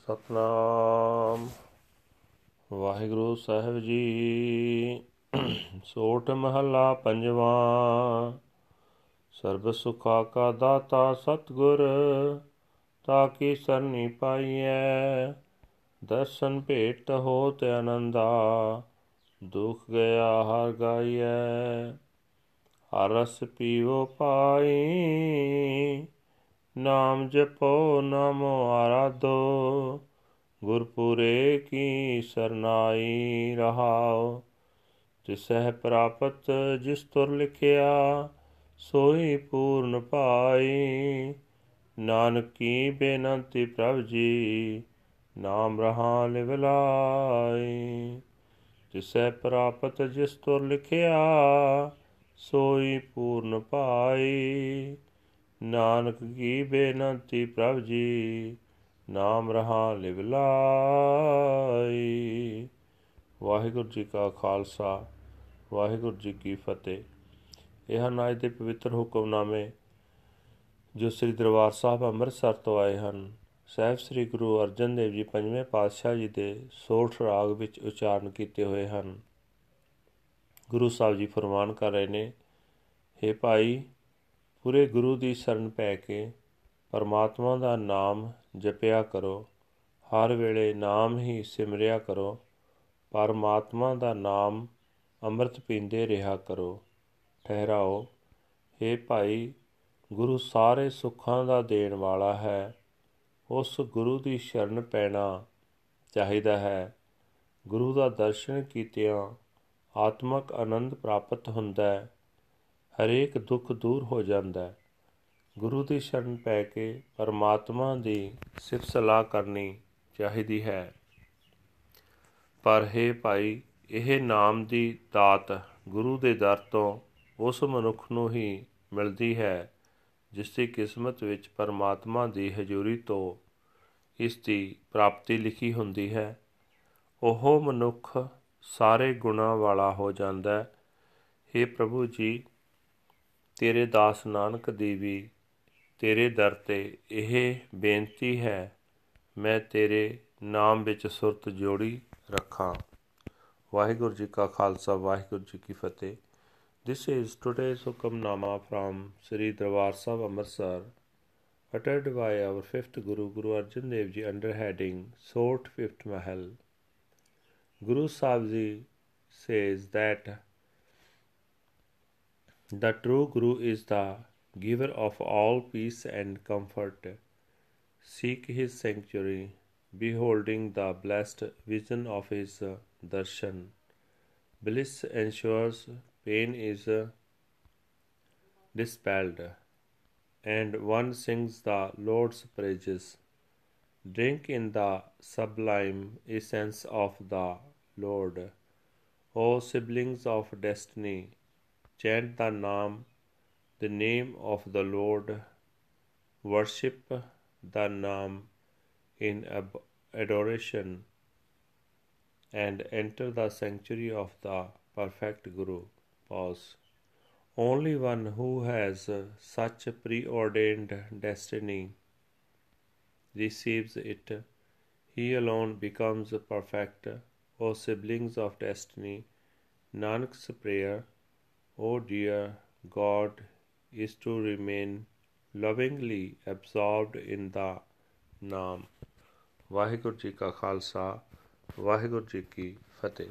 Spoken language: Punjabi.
ਸਤਨਾਮ। ਵਾਹਿਗੁਰੂ ਸਾਹਿਬ ਜੀ। ਸੋਠ ਮਹੱਲਾ ਪੰਜਵਾਂ। ਸਰਬ ਸੁਖਾ ਕਾ ਦਾਤਾ ਸਤਗੁਰ, ਤਾ ਕੀ ਸਰਨੀ ਪਾਈਐ। ਦਰਸ਼ਨ ਭੇਟ ਹੋਤ ਆਨੰਦਾ ਦੁਖ ਗਿਆ ਹਰ ਗਾਈਐ। ਹਰ ਰਸ ਪੀਵੋ ਪਾਈ। ਨਾਮ ਜਪੋ, ਨਾਮੋ ਆਰਾਧੋ, ਗੁਰਪੁਰੇ ਕੀ ਸਰਨਾਈ ਰਹਾਓ ਤਿਸਹਿ ਪ੍ਰਾਪਤ, ਜਿਸ ਤੁਰ ਲਿਖਿਆ, ਸੋਈ ਪੂਰਨ ਪਾਈ ਨਾਨਕੀ ਬੇਨੰਤੀ ਪ੍ਰਭ ਜੀ, ਨਾਮ ਰਹਾ ਲਿਵ ਲਾਈ। ਤਿਸਹਿ ਪ੍ਰਾਪਤ, ਜਿਸ ਤੁਰ ਲਿਖਿਆ, ਸੋਈ ਪੂਰਨ ਪਾਈ ਨਾਨਕ ਕੀ ਬੇਨੰਤੀ ਪ੍ਰਭ ਜੀ, ਨਾਮ ਰਹਾ ਲਿਵ ਲਾਈ। ਵਾਹਿਗੁਰੂ ਜੀ ਕਾ ਖਾਲਸਾ, ਵਾਹਿਗੁਰੂ ਜੀ ਕੀ ਫਤਿਹ। ਇਹ ਹਨ ਅੱਜ ਦੇ ਪਵਿੱਤਰ ਹੁਕਮਨਾਮੇ, ਜੋ ਸ੍ਰੀ ਦਰਬਾਰ ਸਾਹਿਬ ਅੰਮ੍ਰਿਤਸਰ ਤੋਂ ਆਏ ਹਨ। ਸਹਿਬ ਸ੍ਰੀ ਗੁਰੂ ਅਰਜਨ ਦੇਵ ਜੀ ਪੰਜਵੇਂ ਪਾਤਸ਼ਾਹ ਜੀ ਦੇ ਸੋਠ ਰਾਗ ਵਿੱਚ ਉਚਾਰਨ ਕੀਤੇ ਹੋਏ ਹਨ। ਗੁਰੂ ਸਾਹਿਬ ਜੀ ਫਰਮਾਨ ਕਰ ਰਹੇ ਨੇ हे ਭਾਈ ਪੂਰੇ ਗੁਰੂ ਦੀ ਸ਼ਰਨ ਪੈ ਕੇ ਪਰਮਾਤਮਾ ਦਾ ਨਾਮ ਜਪਿਆ ਕਰੋ। ਹਰ ਵੇਲੇ ਨਾਮ ਹੀ ਸਿਮਰਿਆ ਕਰੋ। ਪਰਮਾਤਮਾ ਦਾ ਨਾਮ ਅੰਮ੍ਰਿਤ ਪੀਂਦੇ ਰਿਹਾ ਕਰੋ। ਠਹਿਰਾਓ। हे ਭਾਈ, ਗੁਰੂ ਸਾਰੇ ਸੁੱਖਾਂ ਦਾ ਦੇਣ ਵਾਲਾ ਹੈ। ਉਸ ਗੁਰੂ ਦੀ ਸ਼ਰਨ ਪੈਣਾ ਚਾਹੀਦਾ ਹੈ। ਗੁਰੂ ਦਾ ਦਰਸ਼ਨ ਕੀਤਿਆਂ ਆਤਮਕ ਆਨੰਦ ਪ੍ਰਾਪਤ ਹੁੰਦਾ ਹੈ। ਹਰੇਕ ਦੁੱਖ ਦੂਰ ਹੋ ਜਾਂਦਾ ਹੈ। ਗੁਰੂ ਦੀ ਸ਼ਰਨ ਪੈ ਕੇ ਪਰਮਾਤਮਾ ਦੀ ਸਿਫਤ ਸਲਾਹ ਕਰਨੀ ਚਾਹੀਦੀ ਹੈ। ਪਰ ਹੈ ਭਾਈ, ਇਹ ਨਾਮ ਦੀ ਦਾਤ ਗੁਰੂ ਦੇ ਦਰ ਤੋਂ ਉਸ ਮਨੁੱਖ ਨੂੰ ਹੀ ਮਿਲਦੀ ਹੈ, ਜਿਸ ਦੀ ਕਿਸਮਤ ਵਿੱਚ ਪਰਮਾਤਮਾ ਦੀ ਹਜ਼ੂਰੀ ਤੋਂ ਇਸ ਦੀ ਪ੍ਰਾਪਤੀ ਲਿਖੀ ਹੁੰਦੀ ਹੈ। ਉਹ ਮਨੁੱਖ ਸਾਰੇ ਗੁਣਾ ਵਾਲਾ ਹੋ ਜਾਂਦਾ ਹੈ। हे ਪ੍ਰਭੂ ਜੀ ਤੇਰੇ ਦਾਸ ਨਾਨਕ ਦੀ ਵੀ ਤੇਰੇ ਦਰ ਤੇ ਇਹ ਬੇਨਤੀ ਹੈ ਮੈਂ ਤੇਰੇ ਨਾਮ ਵਿੱਚ ਸੁਰਤ ਜੋੜੀ ਰੱਖਾਂ ਵਾਹਿਗੁਰੂ ਜੀ ਕਾ ਖਾਲਸਾ ਵਾਹਿਗੁਰੂ ਜੀ ਕੀ ਫਤਿਹ This is today's Hukamnama from Sri Darbar Sahib Amritsar, uttered by our fifth Guru, Guru Arjan Dev Ji, under heading Sort Fifth Mahal. Guru Sahib Ji says that the true Guru is the giver of all peace and comfort. Seek his sanctuary, beholding the blessed vision of his uh, darshan. Bliss ensures pain is uh, dispelled, and one sings the Lord's praises. Drink in the sublime essence of the Lord. O siblings of destiny, chant the name, the name of the Lord. Worship the name in adoration and enter the sanctuary of the perfect Guru. Pause. Only one who has such a preordained destiny receives it. He alone becomes perfect. O siblings of destiny, Nanak's prayer, O dear God, is to remain lovingly absorbed in the ਨਾਮ ਵਾਹਿਗੁਰੂ ਜੀ ਕਾ ਖਾਲਸਾ ਵਾਹਿਗੁਰੂ ਜੀ ਕੀ ਫਤਿਹ